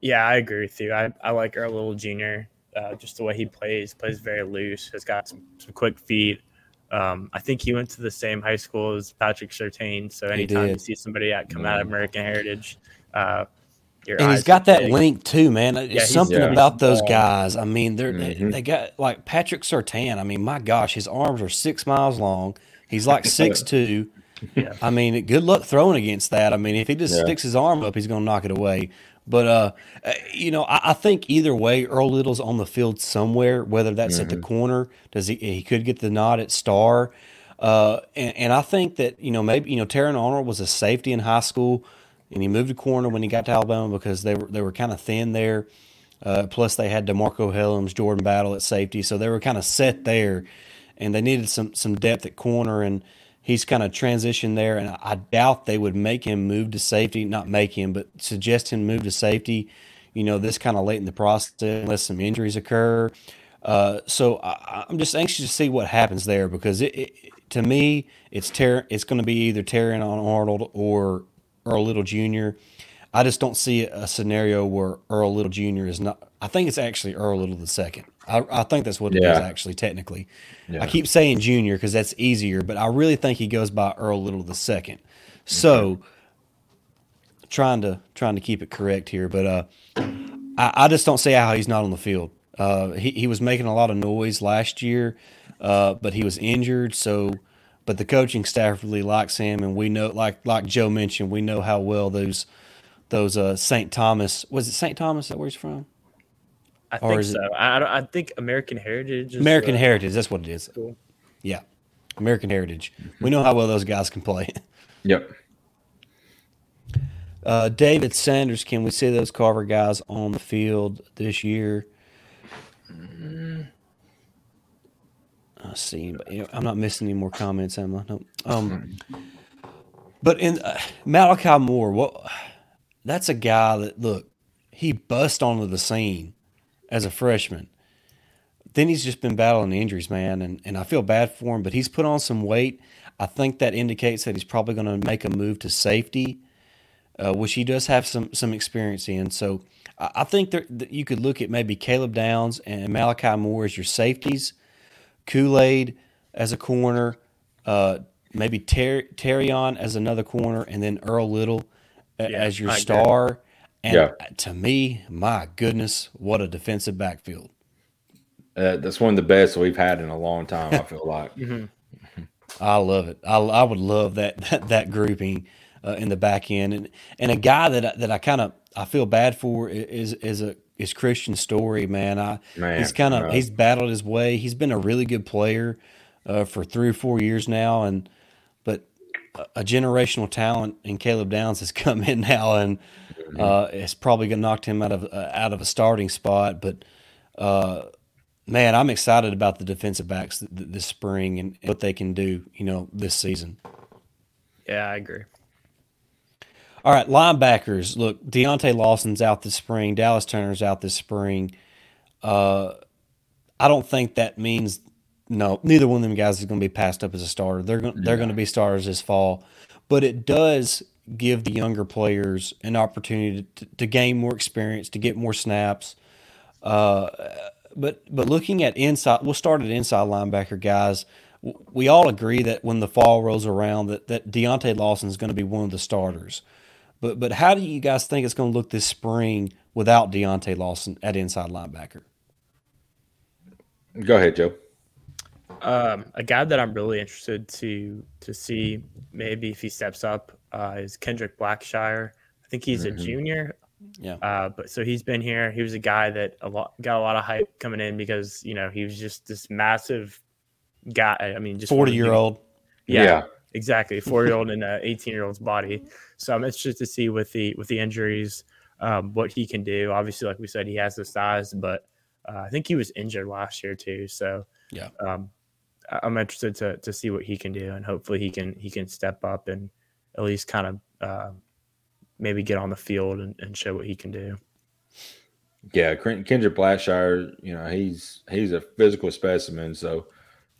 Yeah, I agree with you. I, I like Earl Little Jr. Uh, just the way he plays, plays very loose, has got some, some quick feet. Um, I think he went to the same high school as Patrick Surtain. So anytime you see somebody at come out of American Heritage, uh, and he's got that big. link too, man. Yeah, something yeah. about those guys. I mean, they're mm-hmm. they got like Patrick Surtain. I mean, my gosh, his arms are six miles long. He's like six two. Yeah. I mean, good luck throwing against that. I mean, if he just sticks his arm up, he's going to knock it away. But uh, uh, you know, I, I, think either way, Earl Little's on the field somewhere. Whether that's mm-hmm. at the mm-hmm. corner, does he? He could get the nod at star. Uh, and, and I think that you know maybe you know Terrion Arnold was a safety in high school, and he moved to corner when he got to Alabama because they were they were kind of thin there. Uh, plus, they had Demarcco Hellams, Jordan Battle at safety, so they were kind of set there, and they needed some some depth at corner. And he's kind of transitioned there, and I doubt they would make him move to safety. Not make him, but suggest him move to safety. You know, this kind of late in the process, unless some injuries occur. Uh, so I, am just anxious to see what happens there because it, it to me, it's ter- it's going to be either Terrion on Arnold or Earl Little Jr. I just don't see a scenario where Earl Little Jr. is not. I think it's actually Earl Little the second. I, I think that's what it yeah. is actually technically. Yeah. I keep saying junior because that's easier, but I really think he goes by Earl Little the second. So trying to trying to keep it correct here, but uh, I, I, just don't see how he's not on the field. Uh, he he was making a lot of noise last year, uh, but he was injured. So, but the coaching staff really likes him, and we know, like like Joe mentioned, we know how well those those uh, St. Thomas was it St. Thomas that where he's from? I or think so. It, I, I think American Heritage. Is, American uh, Heritage. That's what it is. Cool. Yeah, American Heritage. We know how well those guys can play. Yep. Uh, David Sanders, can we see those Carver guys on the field this year? I see, but I'm not missing any more comments, am I? No. Um, but in uh, Malachi Moore, what? That's a guy that look, he bust onto the scene as a freshman. Then he's just been battling injuries, man, and, and I feel bad for him, but he's put on some weight. I think that indicates that he's probably going to make a move to safety, uh, which he does have some some experience in. So I, I think that you could look at maybe Caleb Downs and Malachi Moore as your safeties, Kool Aid as a corner, uh, maybe Ter- Terrion as another corner, and then Earl Little yeah, as your star. And yeah. to me, my goodness, what a defensive backfield. Uh, that's one of the best we've had in a long time. I feel like. mm-hmm. I love it. I, I would love that that, that grouping uh, in the back end, and and a guy that that I kind of I feel bad for is is a is Kristian Story. Man, I man, he's kind of he's battled his way. He's been a really good player uh, for three or four years now, and but a generational talent in Caleb Downs has come in now, and uh, it's probably going to knock him out of uh, out of a starting spot. But uh, man, I'm excited about the defensive backs th- this spring and what they can do. You know, this season. Yeah, I agree. All right, linebackers. Look, Deontae Lawson's out this spring. Dallas Turner's out this spring. Uh, I don't think that means no. Neither one of them guys is going to be passed up as a starter. They're going they're going to be starters this fall, but it does give the younger players an opportunity to, to gain more experience, to get more snaps. Uh, but but looking at inside, we'll start at inside linebacker guys. We all agree that when the fall rolls around, that that Deontae Lawson is going to be one of the starters. But but how do you guys think it's going to look this spring without Deontae Lawson at inside linebacker? Go ahead, Joe. Um, a guy that I'm really interested to to see maybe if he steps up uh, is Kendrick Blackshire. I think he's mm-hmm. a junior. Yeah. Uh, but so he's been here. He was a guy that a lot got a lot of hype coming in because you know he was just this massive guy. I mean, just forty year old. Yeah, yeah. exactly. Forty year old in an eighteen year old's body. So I'm interested to see with the with the injuries um, what he can do. Obviously, like we said, he has the size, but uh, I think he was injured last year too. So yeah, um, I'm interested to to see what he can do, and hopefully he can he can step up and at least kind of uh, maybe get on the field and, and show what he can do. Yeah, Kendrick Blackshire, you know, he's he's a physical specimen. So,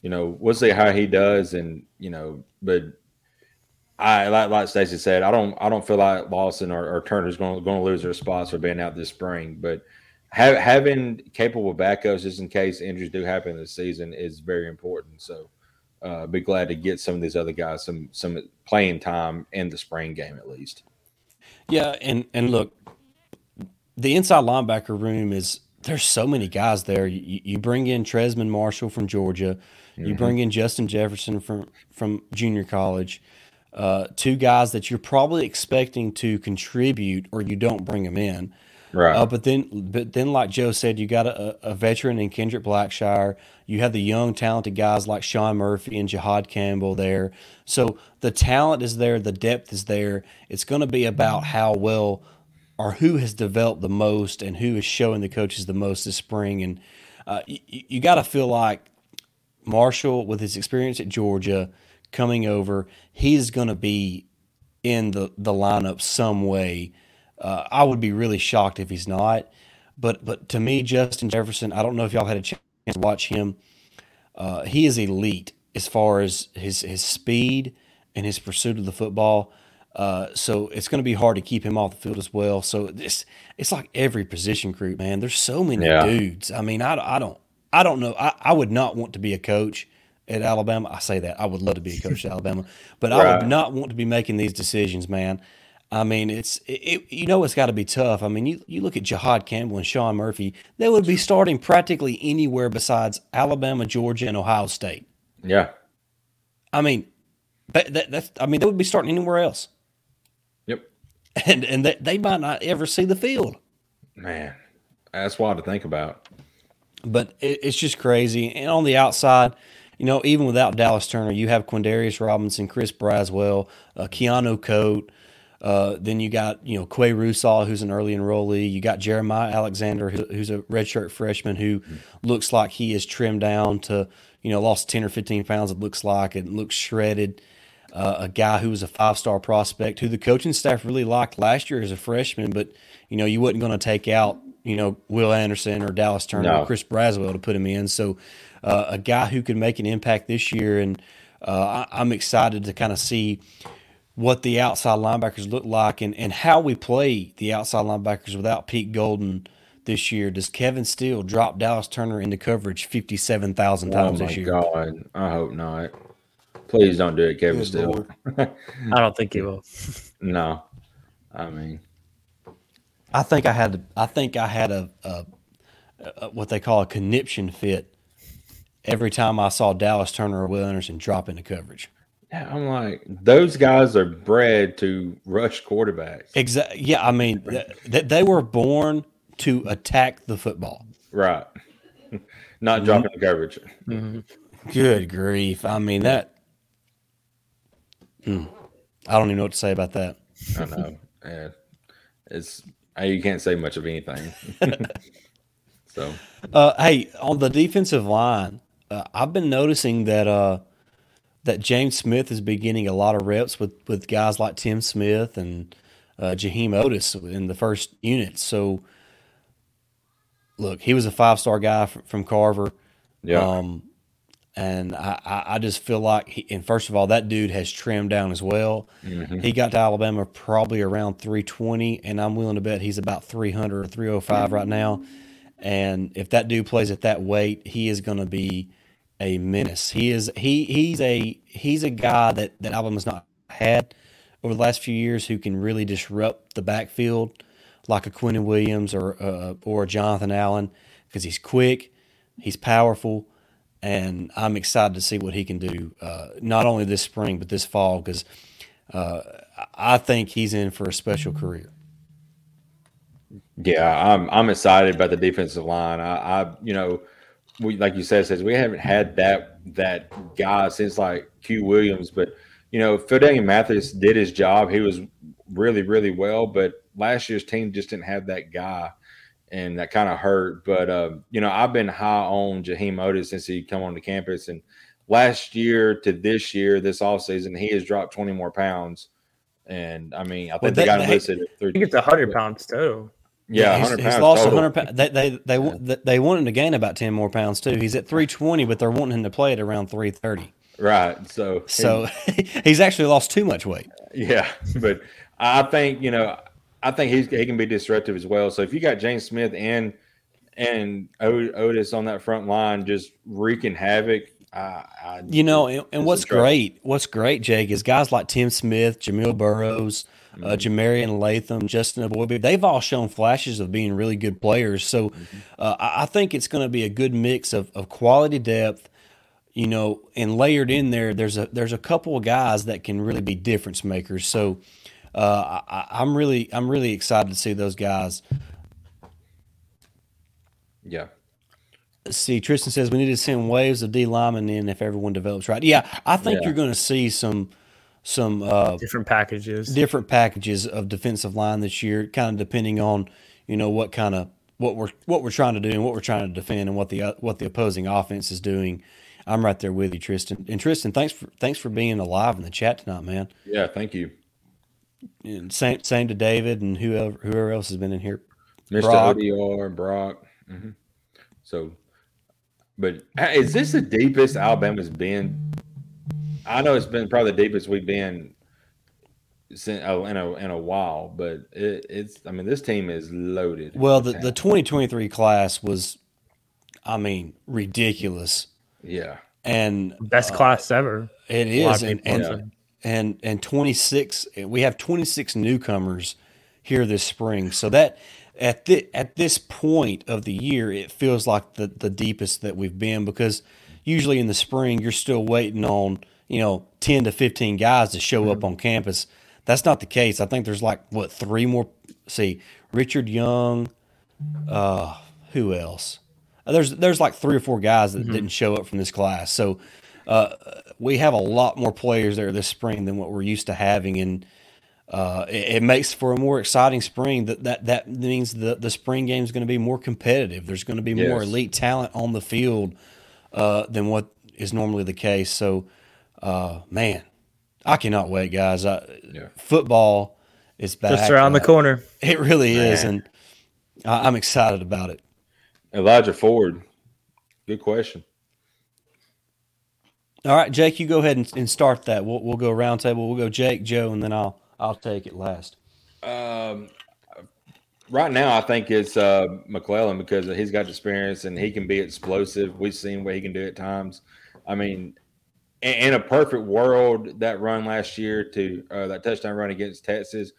you know, we'll see how he does, and you know, but I like like Stacy said, I don't I don't feel like Lawson or, or Turner's going going to lose their spots for being out this spring, but having capable backups just in case injuries do happen this season is very important. So, uh, be glad to get some of these other guys some some playing time in the spring game at least. Yeah, and and look, the inside linebacker room is there's so many guys there. You, you bring in Trezmen Marshall from Georgia, you mm-hmm. bring in Justin Jefferson from from junior college. Uh, two guys that you're probably expecting to contribute, or you don't bring them in. Right. Uh, but then, but then, like Joe said, you got a, a, veteran in Kendrick Blackshire. You have the young, talented guys like Shawn Murphy and Jihaad Campbell there. So the talent is there, the depth is there. It's going to be about how well or who has developed the most and who is showing the coaches the most this spring. And uh, you, you got to feel like Marshall, with his experience at Georgia, coming over, he's going to be in the, the lineup some way uh, I would be really shocked if he's not. But but to me, Justin Jefferson, I don't know if y'all had a chance to watch him. Uh, he is elite as far as his his speed and his pursuit of the football. Uh, so it's going to be hard to keep him off the field as well. So this it's like every position group, man. There's so many yeah. dudes. I mean, I, I don't I don't know. I, I would not want to be a coach at Alabama. I say that I would love to be a coach at Alabama, but right. I would not want to be making these decisions, man. I mean, it's it, you know it's got to be tough. I mean, you you look at Jihaad Campbell and Shawn Murphy; they would be starting practically anywhere besides Alabama, Georgia, and Ohio State. Yeah, I mean, that, that that's I mean they would be starting anywhere else. Yep, and and they, they might not ever see the field. Man, that's wild to think about. But it, it's just crazy. And on the outside, you know, even without Dallas Turner, you have Quandarrius Robinson, Chris Braswell, uh, Keanu Koht. Uh, then you got you know Qua Russaw, who's an early enrollee. You got Jeremiah Alexander, who, who's a redshirt freshman who mm-hmm. looks like he is trimmed down to you know lost ten or fifteen pounds. It looks like it looks shredded. Uh, a guy who was a five star prospect who the coaching staff really liked last year as a freshman, but you know you wasn't going to take out you know Will Anderson or Dallas Turner no. or Chris Braswell to put him in. So uh, a guy who could make an impact this year, and uh, I, I'm excited to kind of see what the outside linebackers look like and, and how we play the outside linebackers without Pete Golding this year. Does Kevin Steele drop Dallas Turner into coverage 57,000 times oh this year? Oh, my God. I hope not. Please don't do it, Kevin Good Steele. I don't think he will. no. I mean, I think I had, I think I had a, a, a what they call a conniption fit every time I saw Dallas Turner or Will Anderson drop into coverage. Yeah, I'm like, those guys are bred to rush quarterbacks. Exactly. Yeah, I mean, th- they were born to attack the football. Right. Not mm-hmm. dropping the coverage. Mm-hmm. Good grief! I mean that. Mm, I don't even know what to say about that. I know. Yeah, it's you can't say much of anything. so, uh, hey, on the defensive line, uh, I've been noticing that uh, that James Smith is beginning a lot of reps with with guys like Tim Smith and uh, Jaheim Oatis in the first unit. So, look, he was a five star guy from, from, Carver. Yeah. Um, and I, I just feel like, he, and first of all, that dude has trimmed down as well. Mm-hmm. He got to Alabama probably around 320, and I'm willing to bet he's about 300 or 305 right now. And if that dude plays at that weight, he is going to be a menace. He is he he's a he's a guy that that Alabama's not had over the last few years who can really disrupt the backfield like a Quinnen Williams or uh, or Jonathan Allen because he's quick, he's powerful, and I'm excited to see what he can do uh, not only this spring but this fall because uh, I think he's in for a special career. Yeah, I'm I'm excited about the defensive line. I, I you know we like you said says we haven't had that that guy since like Q Williams, but you know Phidarian Mathis did his job. He was really really well, but last year's team just didn't have that guy, and that kind of hurt. But uh, you know I've been high on Jaheim Oatis since he come on the campus, and last year to this year, this off season, he has dropped twenty more pounds. And I mean, I think well, they, got him listed. I think it's hundred pounds too. Yeah, he's, he's lost hundred pounds. They they they, yeah. they want him to gain about ten more pounds too. He's at three twenty, but they're wanting him to play at around three thirty. Right. So so he's actually lost too much weight. Yeah, but I think you know I think he's he can be disruptive as well. So if you got James Smith and and Oatis on that front line just wreaking havoc. I, I, you know, and, and what's great, what's great, Jake, is guys like Tim Smith, Jamil Burroughs, uh, mm-hmm. uh, Jah-Marien Latham, Justin Eboigbe, they've all shown flashes of being really good players. So mm-hmm. uh, I think it's going to be a good mix of, of quality depth, you know, and layered in there, there's a there's a couple of guys that can really be difference makers. So uh, I, am really I'm really excited to see those guys. Yeah. See, Tristan says we need to send waves of D linemen in if everyone develops right. Yeah, I think yeah. you're going to see some some uh, different packages, different packages of defensive line this year, kind of depending on you know what kind of what we're what we're trying to do and what we're trying to defend and what the uh, what the opposing offense is doing. I'm right there with you, Tristan. And Tristan, thanks for thanks for being alive in the chat tonight, man. Yeah, thank you. And same same to David and whoever whoever else has been in here. Mr. Brock. ODR and Brock. Mm-hmm. So, but is this the deepest Alabama's been? I know it's been probably the deepest we've been since, oh, in a in a while, but it, it's I mean this team is loaded. Well, the the 2023 class was, I mean, ridiculous. Yeah, and best uh, class ever. It is, and and, yeah. and and 26. We have 26 newcomers here this spring, so that at the, at this point of the year, it feels like the the deepest that we've been because usually in the spring you're still waiting on you know ten to fifteen guys to show mm-hmm. up on campus. That's not the case. I think there's like what three more. See, Richard Young, uh, who else? Uh, there's there's like three or four guys that mm-hmm. didn't show up from this class. So uh, we have a lot more players there this spring than what we're used to having, and uh, it, it, makes for a more exciting spring. That that that means the the spring game is going to be more competitive. There's going to be yes. more elite talent on the field uh, than what is normally the case. So, uh, man, I cannot wait, guys. I, yeah. Football is back. Just around the uh, corner. It really man. is, and I, I'm excited about it. Elijah Ford, good question. All right, Jake, you go ahead and, and start that. We'll, we'll go round table. We'll go Jake, Joe, and then I'll I'll take it last. Um, right now, I think it's uh, McClellan because he's got experience and he can be explosive. We've seen what he can do at times. I mean, in, a perfect world, that run last year to uh, that touchdown run against Texas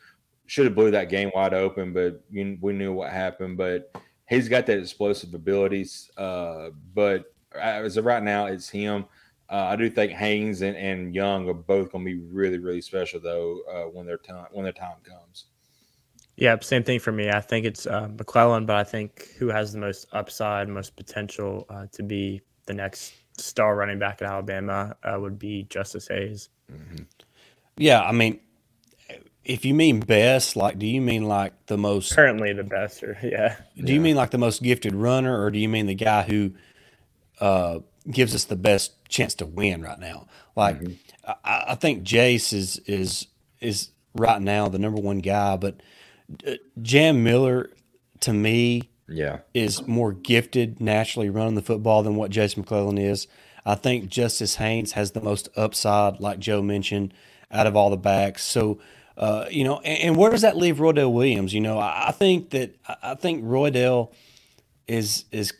should have blew that game wide open, but you, we knew what happened. But he's got that explosive abilities. Uh, but as of right now, it's him. Uh, I do think Haynes and, and Young are both going to be really, really special though uh, when their time when their time comes. Yeah, same thing for me. I think it's uh, McClellan, but I think who has the most upside, most potential uh, to be the next star running back at Alabama uh, would be Justice Haynes. Mm-hmm. Yeah, I mean, if you mean best, like, do you mean like the most currently the best, or yeah? Do yeah. you mean like the most gifted runner, or do you mean the guy who uh, gives us the best chance to win right now. Like mm-hmm. I, I, think Jase is is is right now the number one guy, but uh, Jam Miller to me yeah is more gifted naturally running the football than what Jason McClellan is. I think Justice Haynes has the most upside, like Joe mentioned, out of all the backs. So. Uh, you know, and, and, where does that leave Roydell Williams? You know, I, I think that I think Roydell is is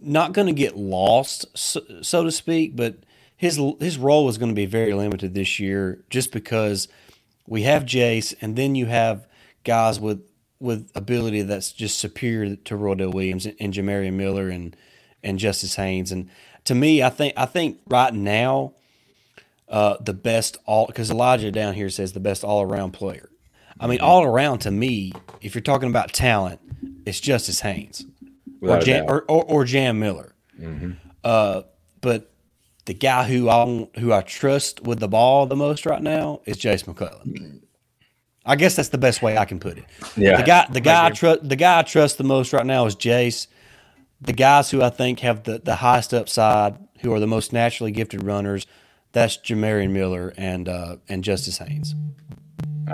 not going to get lost, so, so, to speak, but his his role is going to be very limited this year, just because we have Jase, and then you have guys with with ability that's just superior to Roydell Williams and, and Jamarion Miller and and Justice Haynes. And to me, I think I think right now, uh, the best all because Elijah down here says the best all around player. I mean, all around to me, if you're talking about talent, it's Justice Haynes or Jam, or, or, or, Jam Miller. Mm-hmm. Uh, but the guy who I who I trust with the ball the most right now is Jase McClellan. I guess that's the best way I can put it. Yeah. The guy the guy I trust the guy I trust the most right now is Jase. The guys who I think have the, the highest upside, who are the most naturally gifted runners, that's Jamarion Miller and uh, and Justice Haynes.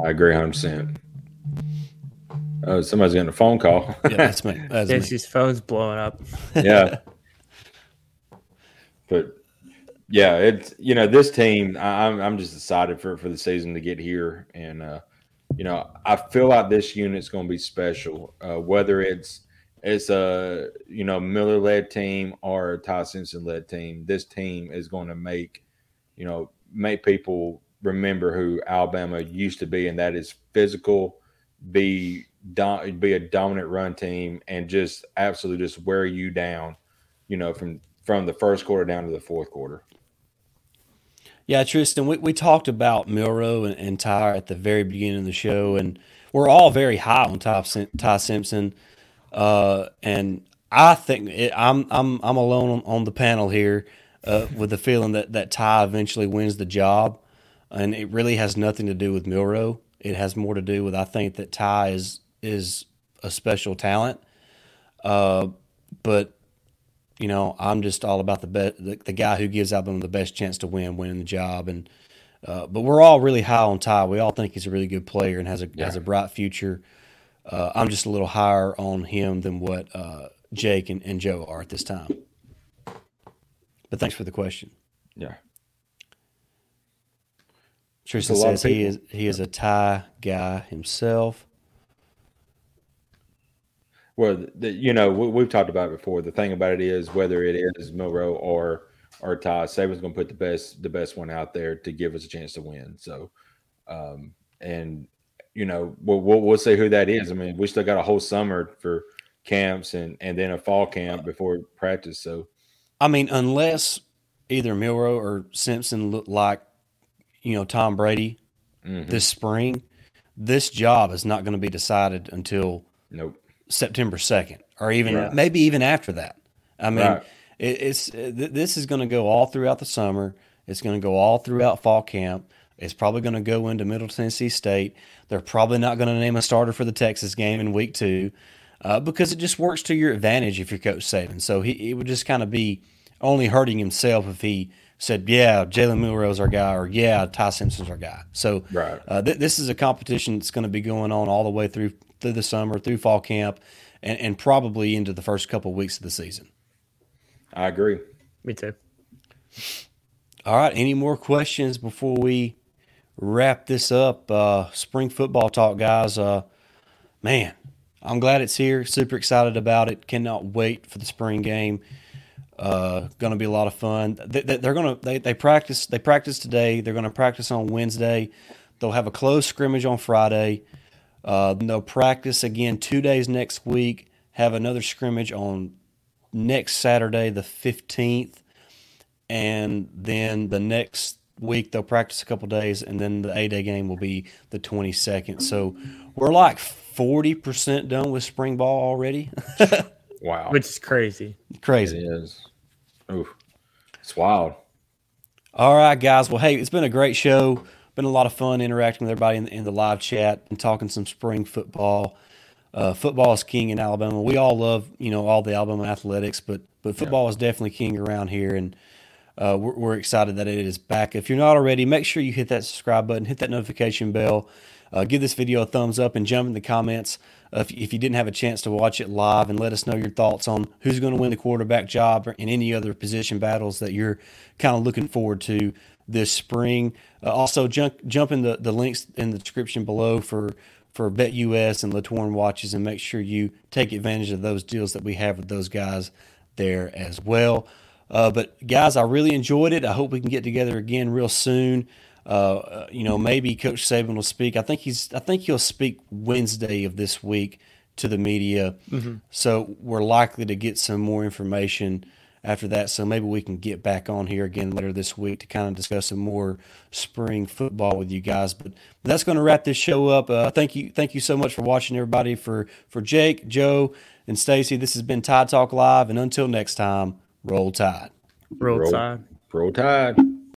I agree 100%. Oh, somebody's getting a phone call. yeah, that's me. That's Casey's phone's blowing up. yeah. But yeah, it's you know this team. I'm I'm just excited for for the season to get here, and uh, you know I feel like this unit's going to be special. Uh, whether it's it's a you know Miller led team or a Ty Simpson led team, this team is going to make you know make people remember who Alabama used to be, and that is physical, be dom- be a dominant run team, and just absolutely just wear you down. You know from from the first quarter down to the fourth quarter. Yeah, Tristan, we, we talked about Milroe and, and Ty at the very beginning of the show, and we're all very high on Ty, Ty Simpson. Uh, and I think it, I'm I'm I'm alone on, on the panel here uh, with the feeling that that Ty eventually wins the job, and it really has nothing to do with Milroe. It has more to do with I think that Ty is is a special talent, uh, but you know I'm just all about the, the the guy who gives Alabama the best chance to win, winning the job, and uh, but we're all really high on Ty. We all think he's a really good player and has a yeah. has a bright future. Uh, I'm just a little higher on him than what uh, Jake and, and Joe are at this time. But thanks for the question. Yeah. Tristan says he is he is a Ty guy himself. Well, the, you know we, have talked about it before. The thing about it is whether it is Milroe or or Ty, Saban's going to put the best the best one out there to give us a chance to win. So, um, and you know, we'll, we'll, we'll say who that is. I mean, we still got a whole summer for camps and and then a fall camp before practice. So, I mean, unless either Milroe or Simpson look like, you know, Tom Brady mm-hmm. this spring, this job is not going to be decided until nope September second, or even yeah. maybe even after that. I mean, right. it, it's th- this is going to go all throughout the summer. It's going to go all throughout fall camp. It's probably going to go into Middle Tennessee State. They're probably not going to name a starter for the Texas game in week two uh, because it just works to your advantage if you're Coach Saban. So he it would just kind of be only hurting himself if he said, "Yeah, Jalen Milroe's our guy," or "Yeah, Ty Simpson's our guy." So right. uh, th- this is a competition that's going to be going on all the way through through the summer, through fall camp, and, and probably into the first couple of weeks of the season. I agree. Me too. All right. Any more questions before we wrap this up. Uh, spring football talk, guys. Uh, man, I'm glad it's here. Super excited about it. Cannot wait for the spring game. Uh, going to be a lot of fun. They, are going to they, they practice they practice today. They're going to practice on Wednesday. They'll have a closed scrimmage on Friday. Uh, they'll practice again two days next week. Have another scrimmage on next Saturday, the 15th, and then the next week they'll practice a couple days, and then the A day game will be the 22nd. So we're like 40% done with spring ball already. wow. Which is crazy. Crazy. It is. Oof. It's wild. All right, guys. Well, hey, it's been a great show. Been a lot of fun interacting with everybody in the, in the live chat and talking some spring football. Uh, football is king in Alabama. We all love, you know, all the Alabama athletics, but but football yeah. is definitely king around here. And uh, we're, we're, excited that it is back. If you're not already, make sure you hit that subscribe button, hit that notification bell, uh, give this video a thumbs up, and jump in the comments if, if, you didn't have a chance to watch it live, and let us know your thoughts on who's going to win the quarterback job in any other position battles that you're kind of looking forward to this spring. Uh, also, jump jump in the, the links in the description below for for BetUS and La Touraine watches, and make sure you take advantage of those deals that we have with those guys there as well. Uh, but guys, I really enjoyed it. I hope we can get together again real soon. Uh, you know, maybe Coach Saban will speak. I think he's. I think he'll speak Wednesday of this week to the media. Mm-hmm. So we're likely to get some more information after that. So maybe we can get back on here again later this week to kind of discuss some more spring football with you guys. But that's going to wrap this show up. Uh, thank you, thank you so much for watching, everybody. For for Jake, Joe, and Stacy, this has been Tide Talk Live, and until next time. Roll Tide. Roll, Roll Tide. Roll Tide.